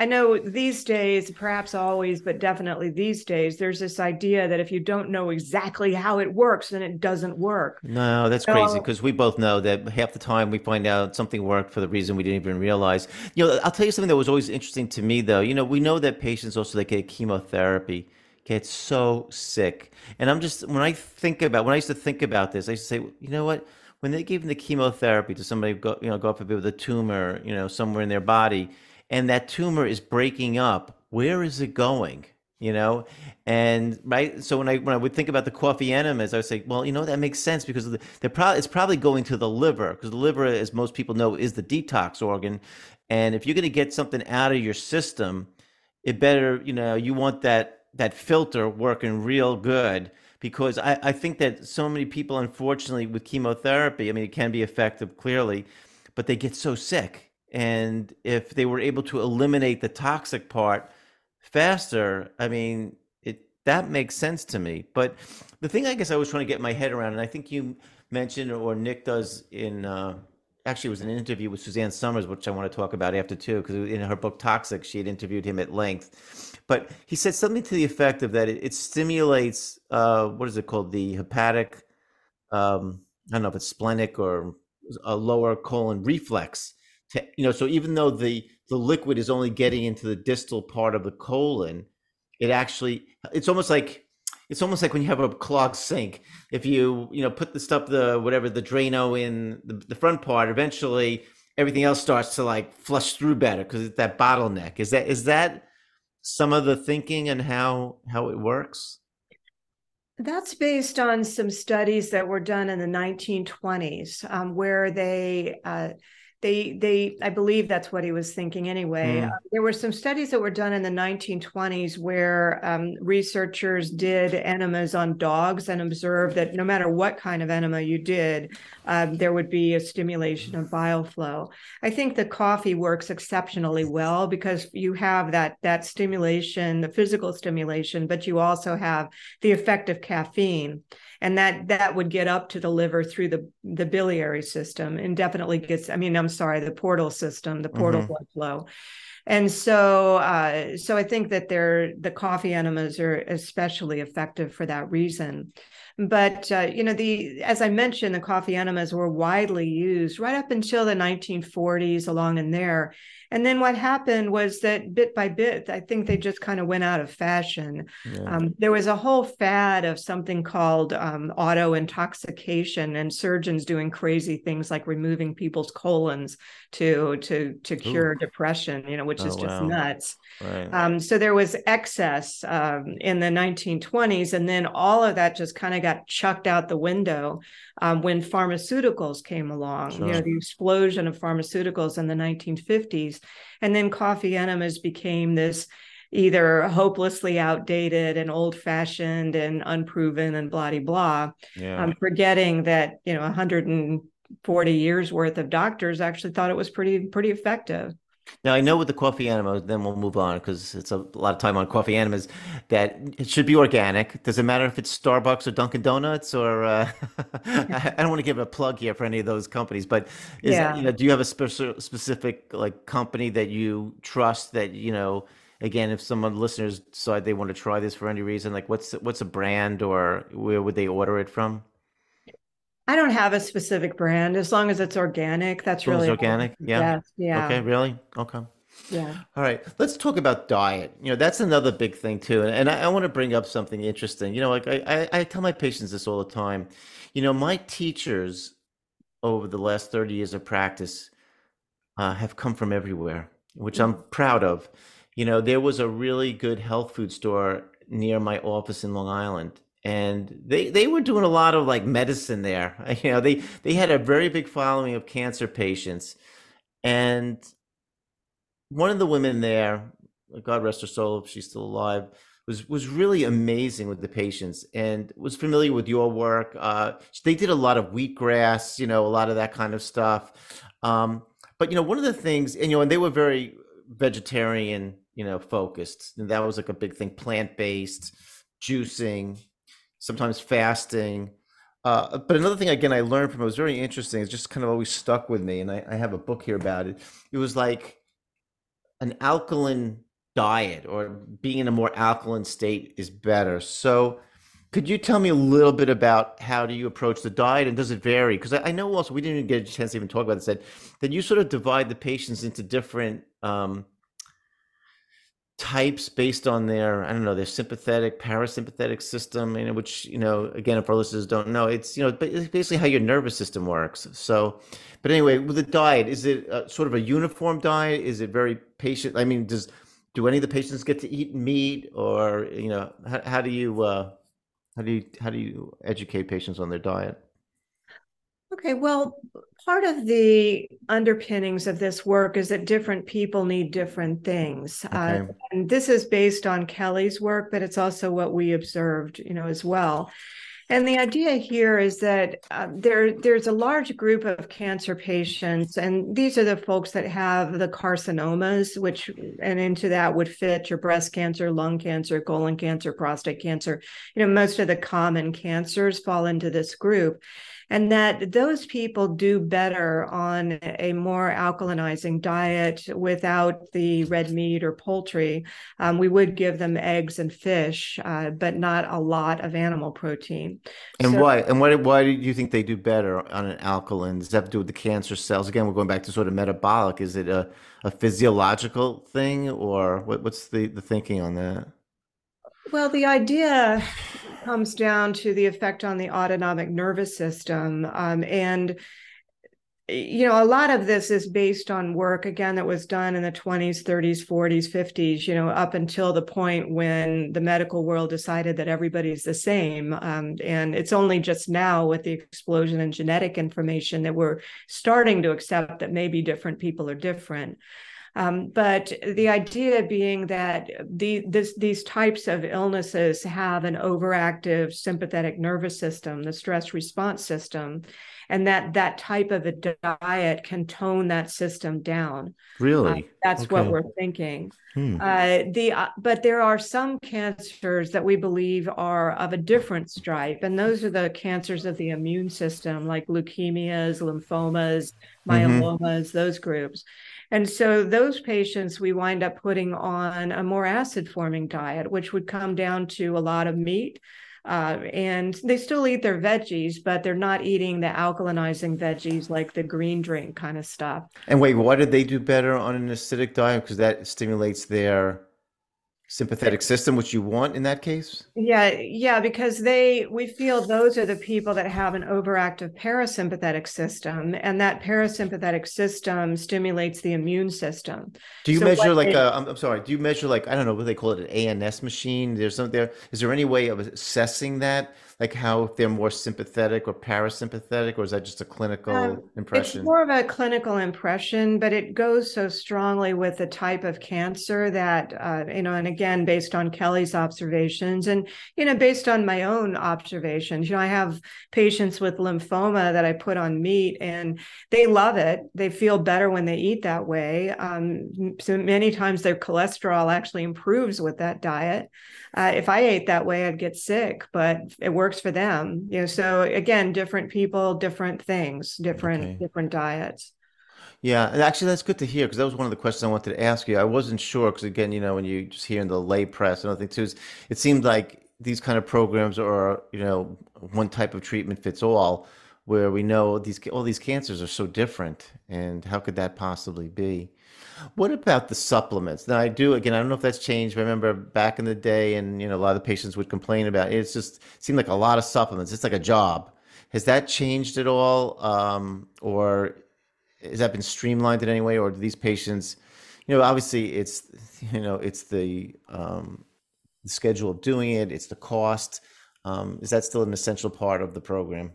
I know these days, perhaps always, but definitely these days, there's this idea that if you don't know exactly how it works, then it doesn't work. No, that's so, crazy because we both know that half the time we find out something worked for the reason we didn't even realize. You know, I'll tell you something that was always interesting to me, though. You know, we know that patients also that get chemotherapy get so sick, and I'm just when I think about when I used to think about this, I used to say, you know what? When they gave them the chemotherapy to somebody, go, you know, go up a bit with a tumor, you know, somewhere in their body and that tumor is breaking up, where is it going? You know, and right. So when I when I would think about the coffee enemas, I would say, well, you know, that makes sense because the, they're probably it's probably going to the liver because the liver, as most people know, is the detox organ. And if you're going to get something out of your system, it better, you know, you want that that filter working real good because I, I think that so many people, unfortunately, with chemotherapy, I mean, it can be effective clearly, but they get so sick and if they were able to eliminate the toxic part faster, I mean, it that makes sense to me. But the thing I guess I was trying to get my head around, and I think you mentioned or Nick does in uh, actually it was an interview with Suzanne Somers, which I want to talk about after too, because in her book Toxic, she had interviewed him at length. But he said something to the effect of that it, it stimulates uh, what is it called the hepatic, um, I don't know if it's splenic or a lower colon reflex to, you know, so even though the the liquid is only getting into the distal part of the colon, it actually it's almost like it's almost like when you have a clogged sink. If you you know put the stuff the whatever the Drano in the, the front part, eventually everything else starts to like flush through better because it's that bottleneck. Is that is that some of the thinking and how how it works? That's based on some studies that were done in the 1920s, um, where they uh, they they i believe that's what he was thinking anyway. Mm. uh, there were some studies that were done in the 1920s where um, researchers did enemas on dogs and observed that no matter what kind of enema you did um, there would be a stimulation of bile flow. I think the coffee works exceptionally well because you have that that stimulation the physical stimulation but you also have the effect of caffeine and that that would get up to the liver through the the biliary system and definitely gets i mean i'm sorry the portal system the portal mm-hmm. blood flow. And so uh, so i think that they're the coffee enemas are especially effective for that reason. But uh, you know the as i mentioned the coffee enemas were widely used right up until the 1940s along in there and then what happened was that bit by bit, I think they just kind of went out of fashion. Yeah. Um, there was a whole fad of something called um, auto intoxication, and surgeons doing crazy things like removing people's colons to to to cure Ooh. depression. You know, which is oh, just wow. nuts. Right. Um, so there was excess um, in the 1920s, and then all of that just kind of got chucked out the window um, when pharmaceuticals came along. Sure. You know, the explosion of pharmaceuticals in the 1950s, and then coffee enemas became this either hopelessly outdated and old fashioned and unproven and blah blah blah. Yeah. Um, forgetting that you know 140 years worth of doctors actually thought it was pretty pretty effective. Now I know with the coffee enema, then we'll move on because it's a lot of time on coffee enemas. That it should be organic. Does it matter if it's Starbucks or Dunkin' Donuts or? Uh, I don't want to give a plug here for any of those companies, but is yeah. you know, do you have a specific specific like company that you trust that you know? Again, if some of the listeners decide they want to try this for any reason, like what's what's a brand or where would they order it from? I don't have a specific brand as long as it's organic. That's really organic. Yeah. Yeah. Okay. Really? Okay. Yeah. All right. Let's talk about diet. You know, that's another big thing too. And, and I, I want to bring up something interesting. You know, like I, I, I tell my patients this all the time. You know, my teachers over the last 30 years of practice uh, have come from everywhere, which I'm proud of. You know, there was a really good health food store near my office in Long Island and they they were doing a lot of like medicine there you know they they had a very big following of cancer patients and one of the women there god rest her soul if she's still alive was was really amazing with the patients and was familiar with your work. Uh, they did a lot of wheatgrass, you know, a lot of that kind of stuff. Um, but you know, one of the things, and you know, and they were very vegetarian, you know, focused. And that was like a big thing, plant based, juicing, sometimes fasting. Uh, but another thing, again, I learned from it was very interesting. It's just kind of always stuck with me, and I, I have a book here about it. It was like an alkaline diet or being in a more alkaline state is better. So, could you tell me a little bit about how do you approach the diet and does it vary? Because I, I, know also we didn't even get a chance to even talk about this. That that you sort of divide the patients into different um, types based on their I don't know their sympathetic parasympathetic system, you which you know again if our listeners don't know, it's you know basically how your nervous system works. So, but anyway, with the diet, is it a, sort of a uniform diet? Is it very patient? I mean, does do any of the patients get to eat meat or you know how, how do you uh, how do you how do you educate patients on their diet okay well part of the underpinnings of this work is that different people need different things uh, okay. uh, and this is based on kelley's work but it's also what we observed you know as well and the idea here is that uh, there, there's a large group of cancer patients, and these are the folks that have the carcinomas, which, and into that would fit your breast cancer, lung cancer, colon cancer, prostate cancer. You know, most of the common cancers fall into this group and that those people do better on a more alkalinizing diet without the red meat or poultry. Um, we would give them eggs and fish, uh, but not a lot of animal protein. And so, why? And why? Why do you think they do better on an alkaline? Does that have to do with the cancer cells? Again, we're going back to sort of metabolic. Is it a, a physiological thing, or what, what's the the thinking on that? Well, the idea comes down to the effect on the autonomic nervous system. Um, and, you know, a lot of this is based on work, again, that was done in the 20s, 30s, 40s, 50s, you know, up until the point when the medical world decided that everybody's the same. Um, and it's only just now with the explosion in genetic information that we're starting to accept that maybe different people are different. Um, but the idea being that the, this, these types of illnesses have an overactive sympathetic nervous system, the stress response system, and that that type of a diet can tone that system down. Really, uh, that's okay. what we're thinking. Hmm. Uh, the uh, but there are some cancers that we believe are of a different stripe, and those are the cancers of the immune system, like leukemias, lymphomas, mm-hmm. myelomas, mm-hmm. those groups. And so those patients we wind up putting on a more acid forming diet, which would come down to a lot of meat. Uh, and they still eat their veggies, but they're not eating the alkalinizing veggies like the green drink kind of stuff. And wait, why did they do better on an acidic diet? Because that stimulates their sympathetic system which you want in that case? Yeah yeah because they we feel those are the people that have an overactive parasympathetic system and that parasympathetic system stimulates the immune system. Do you so measure like a, uh, I'm, I'm sorry do you measure like i don't know what they call it an ans machine? There's something there is there any way of assessing that like how if they're more sympathetic or parasympathetic, or is that just a clinical um, impression? It's more of a clinical impression, but it goes so strongly with the type of cancer that uh, you know, and again, based on Kelley's observations, and you know, based on my own observations, you know, I have patients with lymphoma that I put on meat, and they love it. They feel better when they eat that way. Um, so many times their cholesterol actually improves with that diet. Uh, if I ate that way, I'd get sick, but it works for them you know so again different people different things different okay. different diets yeah, and actually, that's good to hear because that was one of the questions I wanted to ask you. I wasn't sure because, again, you know, when you just hear in the lay press and other things too, it seemed like these kind of programs are, you know, one type of treatment fits all, where we know these all these cancers are so different, and how could that possibly be? What about the supplements? Now, I do again. I don't know if that's changed. But I remember back in the day, and you know, a lot of the patients would complain about it. It's just seemed like a lot of supplements. It's like a job. Has that changed at all, um, or has that been streamlined in any way? Or do these patients, you know, obviously it's you know it's the um, the schedule of doing it. It's the cost. Um, is that still an essential part of the program?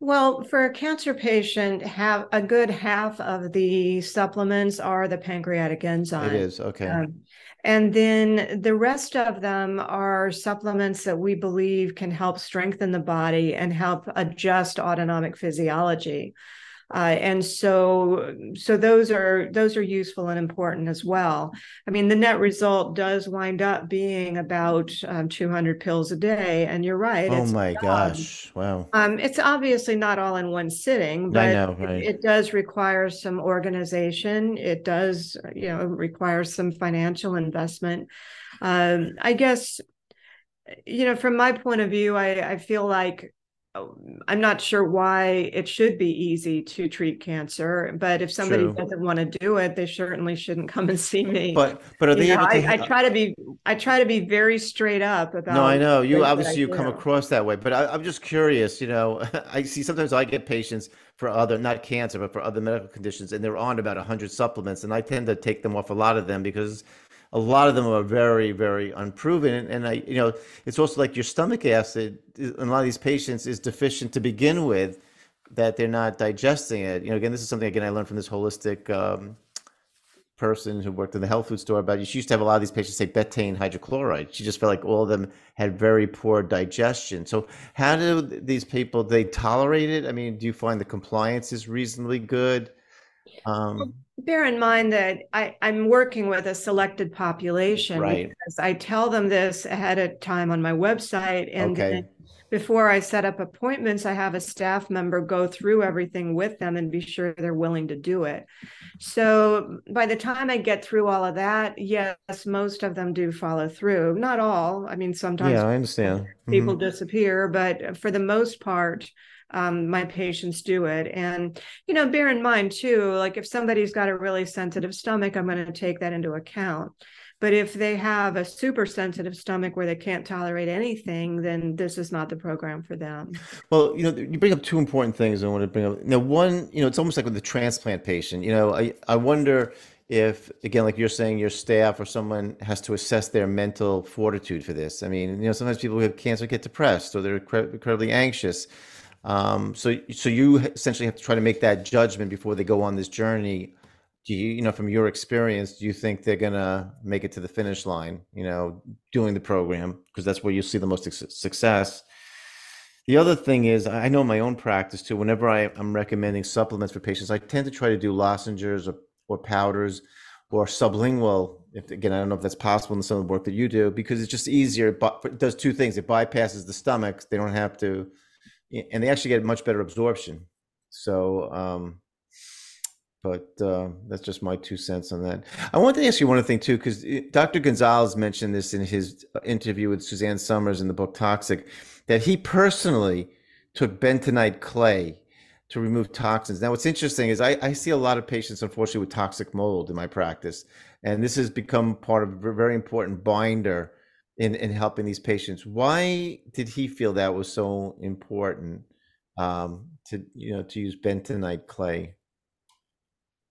Well, for a cancer patient, have a good half of the supplements are the pancreatic enzyme. It is okay. Um, and then the rest of them are supplements that we believe can help strengthen the body and help adjust autonomic physiology. Uh, and so so those are those are useful and important as well. I mean the net result does wind up being about um, 200 pills a day and you're right oh my gosh wow. Um, it's obviously not all in one sitting but know, right. it, it, does require some organization. It does you know require some financial investment. Um, i guess you know from my point of view i, I feel like I'm not sure why it should be easy to treat cancer, but if somebody True. doesn't want to do it, they certainly shouldn't come and see me. But but are they know, I, I, try to be I try to be very straight up about. No, I know you obviously you come across that way, but I, am just curious. You know, I see sometimes I get patients for other not cancer, but for other medical conditions, and they're on about hundred supplements, and I tend to take them off a lot of them because a lot of them are very, very unproven. And, I, you know, it's also like your stomach acid in a lot of these patients is deficient to begin with, that they're not digesting it. You know, again, this is something again I learned from this holistic um, person who worked in the health food store about. She used to have a lot of these patients say betaine hydrochloride. She just felt like all of them had very poor digestion. So, how do these people they tolerate it? I mean, do you find the compliance is reasonably good? Um, bear in mind that I, I'm working with a selected population right. because I tell them this ahead of time on my website. And okay. before I set up appointments, I have a staff member go through everything with them and be sure they're willing to do it. So by the time I get through all of that, yes, most of them do follow through. Not all. I mean, sometimes yeah, I understand. People mm-hmm. disappear, but for the most part, um, my patients do it. And, you know, bear in mind too, like if somebody's got a really sensitive stomach, I'm going to take that into account. But if they have a super sensitive stomach where they can't tolerate anything, then this is not the program for them. Well, you know, you bring up two important things I want to bring up. Now, one, you know, it's almost like with the transplant patient. You know, I, I wonder if, again, like you're saying, your staff or someone has to assess their mental fortitude for this. I mean, you know, sometimes people who have cancer get depressed or they're incredibly anxious. Um, so, so you essentially have to try to make that judgment before they go on this journey. Do you, you know, from your experience, do you think they're gonna make it to the finish line? You know, doing the program because that's where you see the most success. The other thing is, I know my own practice too. Whenever I, am recommending supplements for patients, I tend to try to do lozenges or, or powders or sublingual. If again, I don't know if that's possible in some of the work that you do because it's just easier. But it does two things: it bypasses the stomach. They don't have to and they actually get much better absorption. So, um, but uh, that's just my two cents on that. I wanted to ask you one other thing too, because Dr. Gonzalez mentioned this in his interview with Suzanne Somers in the book Toxic, that he personally took bentonite clay to remove toxins. Now, what's interesting is I, I see a lot of patients, unfortunately, with toxic mold in my practice, and this has become part of a very important binder in in helping these patients. Why did he feel that was so important um, to you know to use bentonite clay?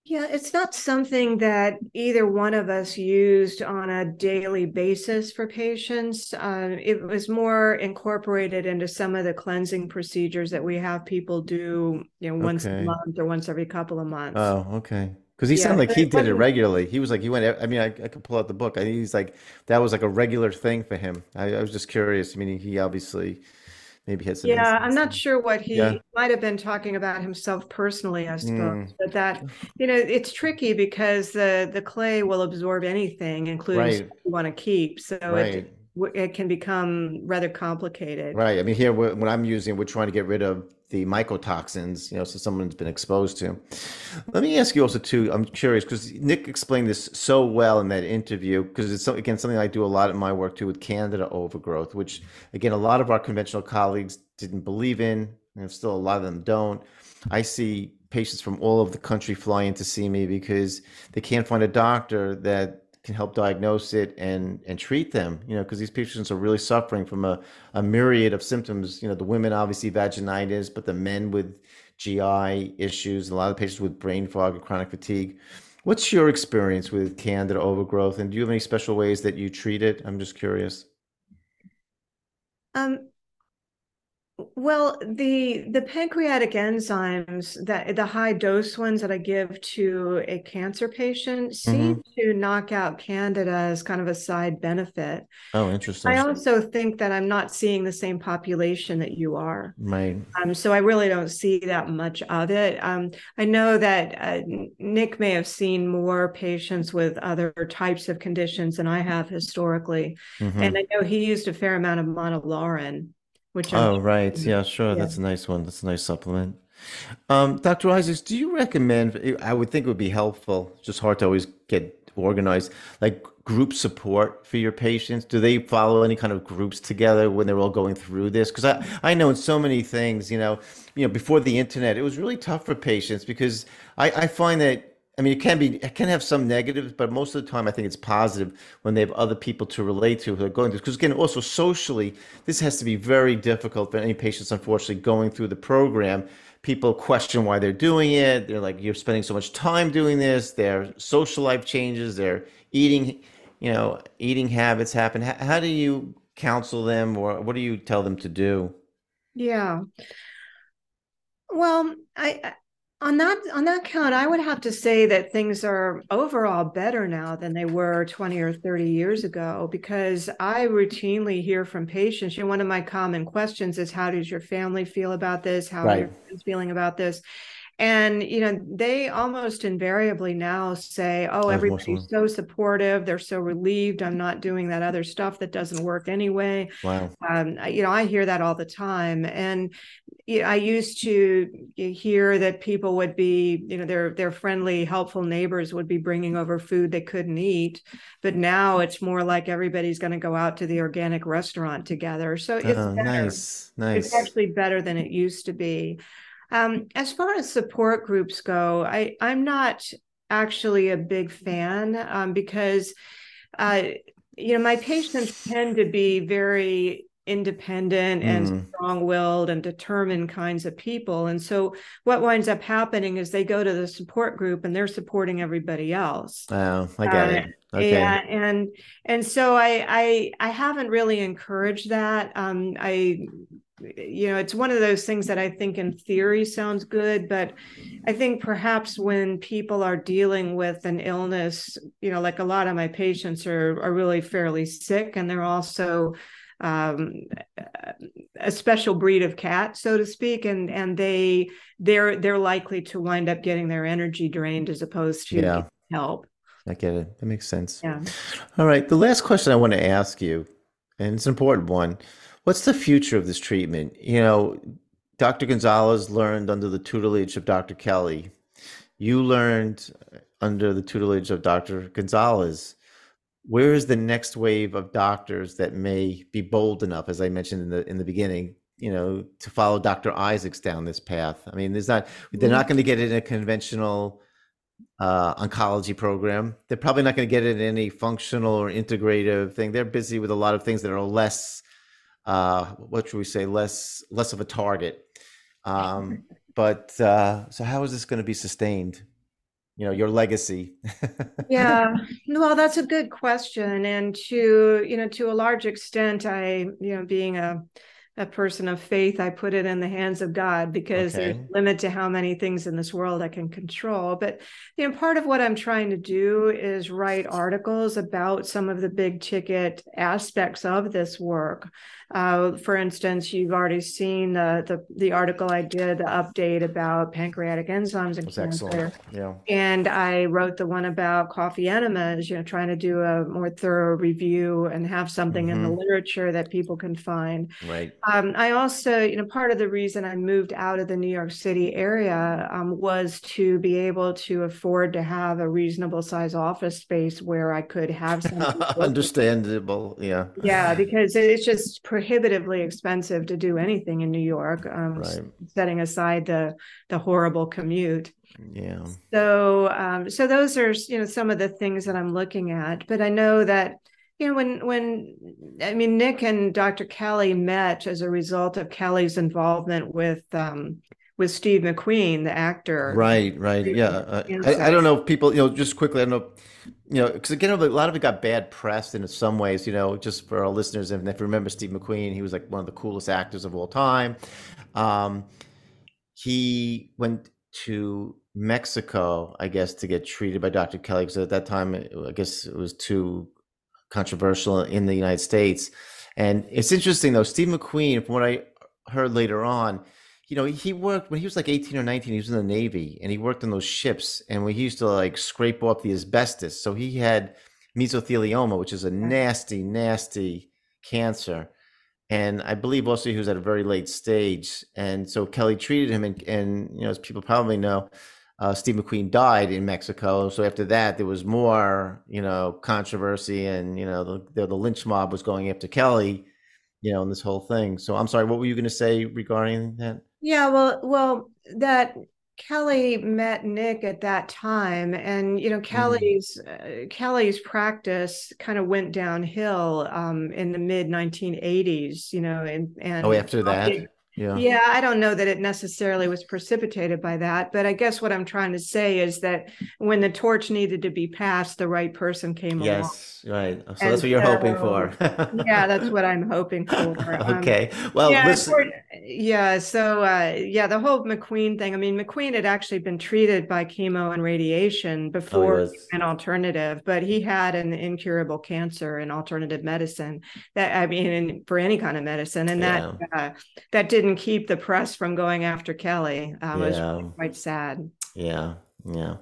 Yeah, it's not something that either one of us used on a daily basis for patients. Uh, it was more incorporated into some of the cleansing procedures that we have people do, you know, once okay. a month or once every couple of months. Oh, okay. Because he yeah, sounded like he did it regularly. He was like, he went, I mean, I, I could pull out the book. I, he's like, that was like a regular thing for him. I, I was just curious. I mean, he obviously maybe had some. Yeah, I'm not sure what he yeah. might have been talking about himself personally, I suppose. Mm. But that, you know, it's tricky because the the clay will absorb anything, including right. you want to keep. So right. it, it can become rather complicated. Right. I mean, here when I'm using, we're trying to get rid of the mycotoxins, you know, so someone's been exposed to. Let me ask you also too. I'm curious because Nick explained this so well in that interview. Because it's again something I do a lot in my work too with Candida overgrowth, which again a lot of our conventional colleagues didn't believe in, and still a lot of them don't. I see patients from all over the country fly in to see me because they can't find a doctor that can help diagnose it and and treat them you know because these patients are really suffering from a, a myriad of symptoms. You know the women obviously vaginitis but the men with gi issues a lot of patients with brain fog and chronic fatigue. What's your experience with candida overgrowth and do you have any special ways that you treat it? I'm just curious. Um Well, the the pancreatic enzymes that the high dose ones that I give to a cancer patient seem mm-hmm. to knock out candida as kind of a side benefit. Oh, interesting. I also think that I'm not seeing the same population that you are. Right. Um, so I really don't see that much of it. Um, I know that uh, Nick may have seen more patients with other types of conditions than I have historically, mm-hmm. and I know he used a fair amount of monolaurin which I'm oh right. yeah sure. Yeah. that's a nice one. That's a nice supplement. Um, dr isaacs do you recommend i would think it would be helpful just hard to always get organized like group support for your patients? Do they follow any kind of groups together when they're all going through this? Because i i know in so many things you know you know before the internet it was really tough for patients because i i find that I mean, it can be, it can have some negatives, but most of the time, I think it's positive when they have other people to relate to who are going through. Because again, also socially, this has to be very difficult for any patients, unfortunately, going through the program. People question why they're doing it. They're like, you're spending so much time doing this. Their social life changes. Their eating, you know, eating habits happen. How, how do you counsel them, or what do you tell them to do? Yeah. Well, I on that on that count, I would have to say that things are overall better now than they were 20 or 30 years ago because I routinely hear from patients. You know, one of my common questions is how does your family feel about this? How right. are your friends feeling about this? And you know, they almost invariably now say, "Oh, everybody's so supportive. They're so relieved. I'm not doing that other stuff that doesn't work anyway." Wow. Um, you know, I hear that all the time, and I used to hear that people would be, you know, their their friendly, helpful neighbors would be bringing over food they couldn't eat, but now it's more like everybody's going to go out to the organic restaurant together. So it's oh, nice, nice. It's actually better than it used to be. Um, as far as support groups go, I, I'm not actually a big fan um, because, uh, you know, my patients tend to be very independent and mm. strong-willed and determined kinds of people. And so what winds up happening is they go to the support group and they're supporting everybody else. Oh i get uh, it. Okay. yeah and and so i i i haven't really encouraged that. Um i you know it's one of those things that i think in theory sounds good but i think perhaps when people are dealing with an illness you know like a lot of my patients are are really fairly sick and they're also um, a special breed of cat so to speak and and they they're they're likely to wind up getting their energy drained as opposed to yeah. help i get it that makes sense yeah all right the last question i want to ask you and it's an important one What's the future of this treatment? You know, Dr. Gonzalez learned under the tutelage of Dr. Kelley. You learned under the tutelage of Dr. Gonzalez. Where is the next wave of doctors that may be bold enough, as I mentioned in the in the beginning, you know, to follow Dr. Isaacs down this path? I mean, there's not they're not going to get it in a conventional uh, oncology program. They're probably not going to get it in any functional or integrative thing. They're busy with a lot of things that are less uh, what should we say, less less of a target. Um, but uh, so how is this going to be sustained? You know, your legacy. yeah, well, that's a good question, and to you know, to a large extent, I you know, being a a person of faith, I put it in the hands of God because okay. there's a limit to how many things in this world I can control. But you know, part of what I'm trying to do is write articles about some of the big ticket aspects of this work. Uh, for instance, you've already seen the, the, the article I did, the update about pancreatic enzymes and cancer. Excellent. Yeah. And I wrote the one about coffee enemas. You know, trying to do a more thorough review and have something mm-hmm. in the mm-hmm. literature that people can find. Right. Um, I also, you know, part of the reason I moved out of the New York City area um, was to be able to afford to have a reasonable size office space where I could have some understandable. Yeah. Yeah, because it's just prohibitively expensive to do anything in New York. Um, right. Setting aside the the horrible commute. Yeah. So, um, so those are you know some of the things that I'm looking at, but I know that you know when when I mean Nick and Dr. Kelley met as a result of Kelley's involvement with um, with Steve McQueen, the actor. Right, right, yeah. Uh, I, I, don't know if people, you know, just quickly, I don't know you know, because again, a lot of it got bad press in some ways, you know, just for our listeners. And if you remember Steve McQueen, he was like one of the coolest actors of all time. Um, he went to Mexico, I guess, to get treated by Dr. Kelley because at that time, I guess it was too controversial in the United States. And it's interesting though, Steve McQueen, from what I heard later on, you know, he worked when he was like 18 or 19, he was in the Navy and he worked on those ships and when he used to like scrape off the asbestos. So he had mesothelioma, which is a nasty, nasty cancer. And I believe also he was at a very late stage. And so Kelley treated him and, and you know, as people probably know, uh, Steve McQueen died in Mexico. So after that, there was more, you know, controversy, and you know, the the, the lynch mob was going after Kelley, you know, and this whole thing. So I'm sorry, what were you going to say regarding that? Yeah, well, well, that Kelley met Nick at that time, and you know, mm-hmm. Kelley's mm-hmm. uh, Kelley's practice kind of went downhill um, in the mid 1980s. You know, and and oh, after that. Yeah. Yeah, I don't know that it necessarily was precipitated by that, but I guess what I'm trying to say is that when the torch needed to be passed, the right person came yes, along. Yes, right. So and that's what you're so, hoping for. yeah, that's what I'm hoping for. Um, okay. Well, yeah, listen. yeah. So, uh, yeah, the whole McQueen thing. I mean, McQueen had actually been treated by chemo and radiation oh, before oh, an alternative, but he had an incurable cancer in alternative medicine. That I mean, for any kind of medicine, and yeah. that uh, that didn't didn't keep the press from going after Kelley. Um, yeah. It was really quite sad. Yeah. Yeah.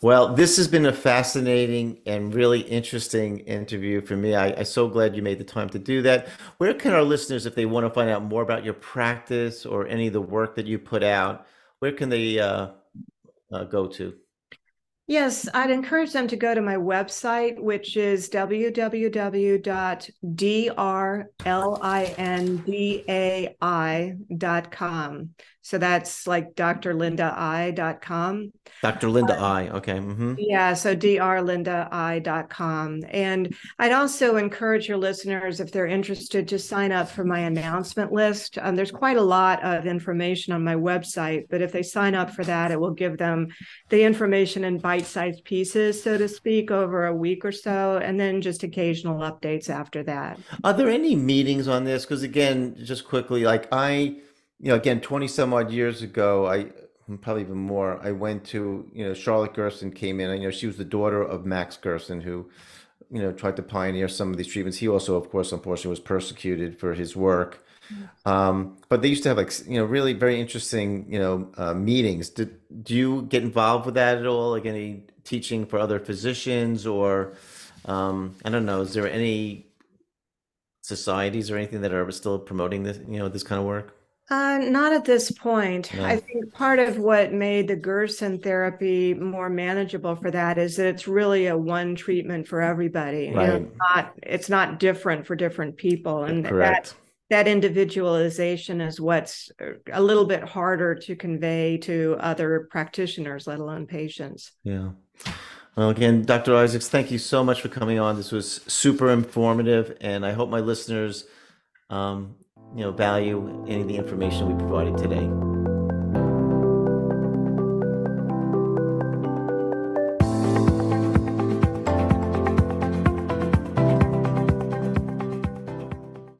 Well, this has been a fascinating and really interesting interview for me. I, am so glad you made the time to do that. Where can our listeners, if they want to find out more about your practice or any of the work that you put out, where can they uh, uh, go to? Yes, I'd encourage them to go to my website, which is www.drlindai.com. So that's like drlindai.com. Dr. Linda uh, I. Okay. Mm-hmm. Yeah. So drlindai.com. And I'd also encourage your listeners, if they're interested, to sign up for my announcement list. Um, there's quite a lot of information on my website, but if they sign up for that, it will give them the information in bite sized pieces, so to speak, over a week or so, and then just occasional updates after that. Are there any meetings on this? Because again, just quickly, like I, you know, again, 20 some odd years ago, I probably even more, I went to, you know, Charlotte Gerson came in, you know, she was the daughter of Max Gerson, who, you know, tried to pioneer some of these treatments. He also, of course, unfortunately was persecuted for his work. Um, but they used to have like, you know, really very interesting, you know, uh, meetings. Did, do you get involved with that at all? Like any teaching for other physicians or, um, I don't know, is there any societies or anything that are still promoting this, you know, this kind of work? Uh, not at this point. No. I think part of what made the Gerson therapy more manageable for that is that it's really a one treatment for everybody. Right. You know, it's not it's not different for different people, and Correct. that that individualization is what's a little bit harder to convey to other practitioners, let alone patients. Yeah. Well, again, Dr. Isaacs, thank you so much for coming on. This was super informative, and I hope my listeners um, you know value any of the information we provided today.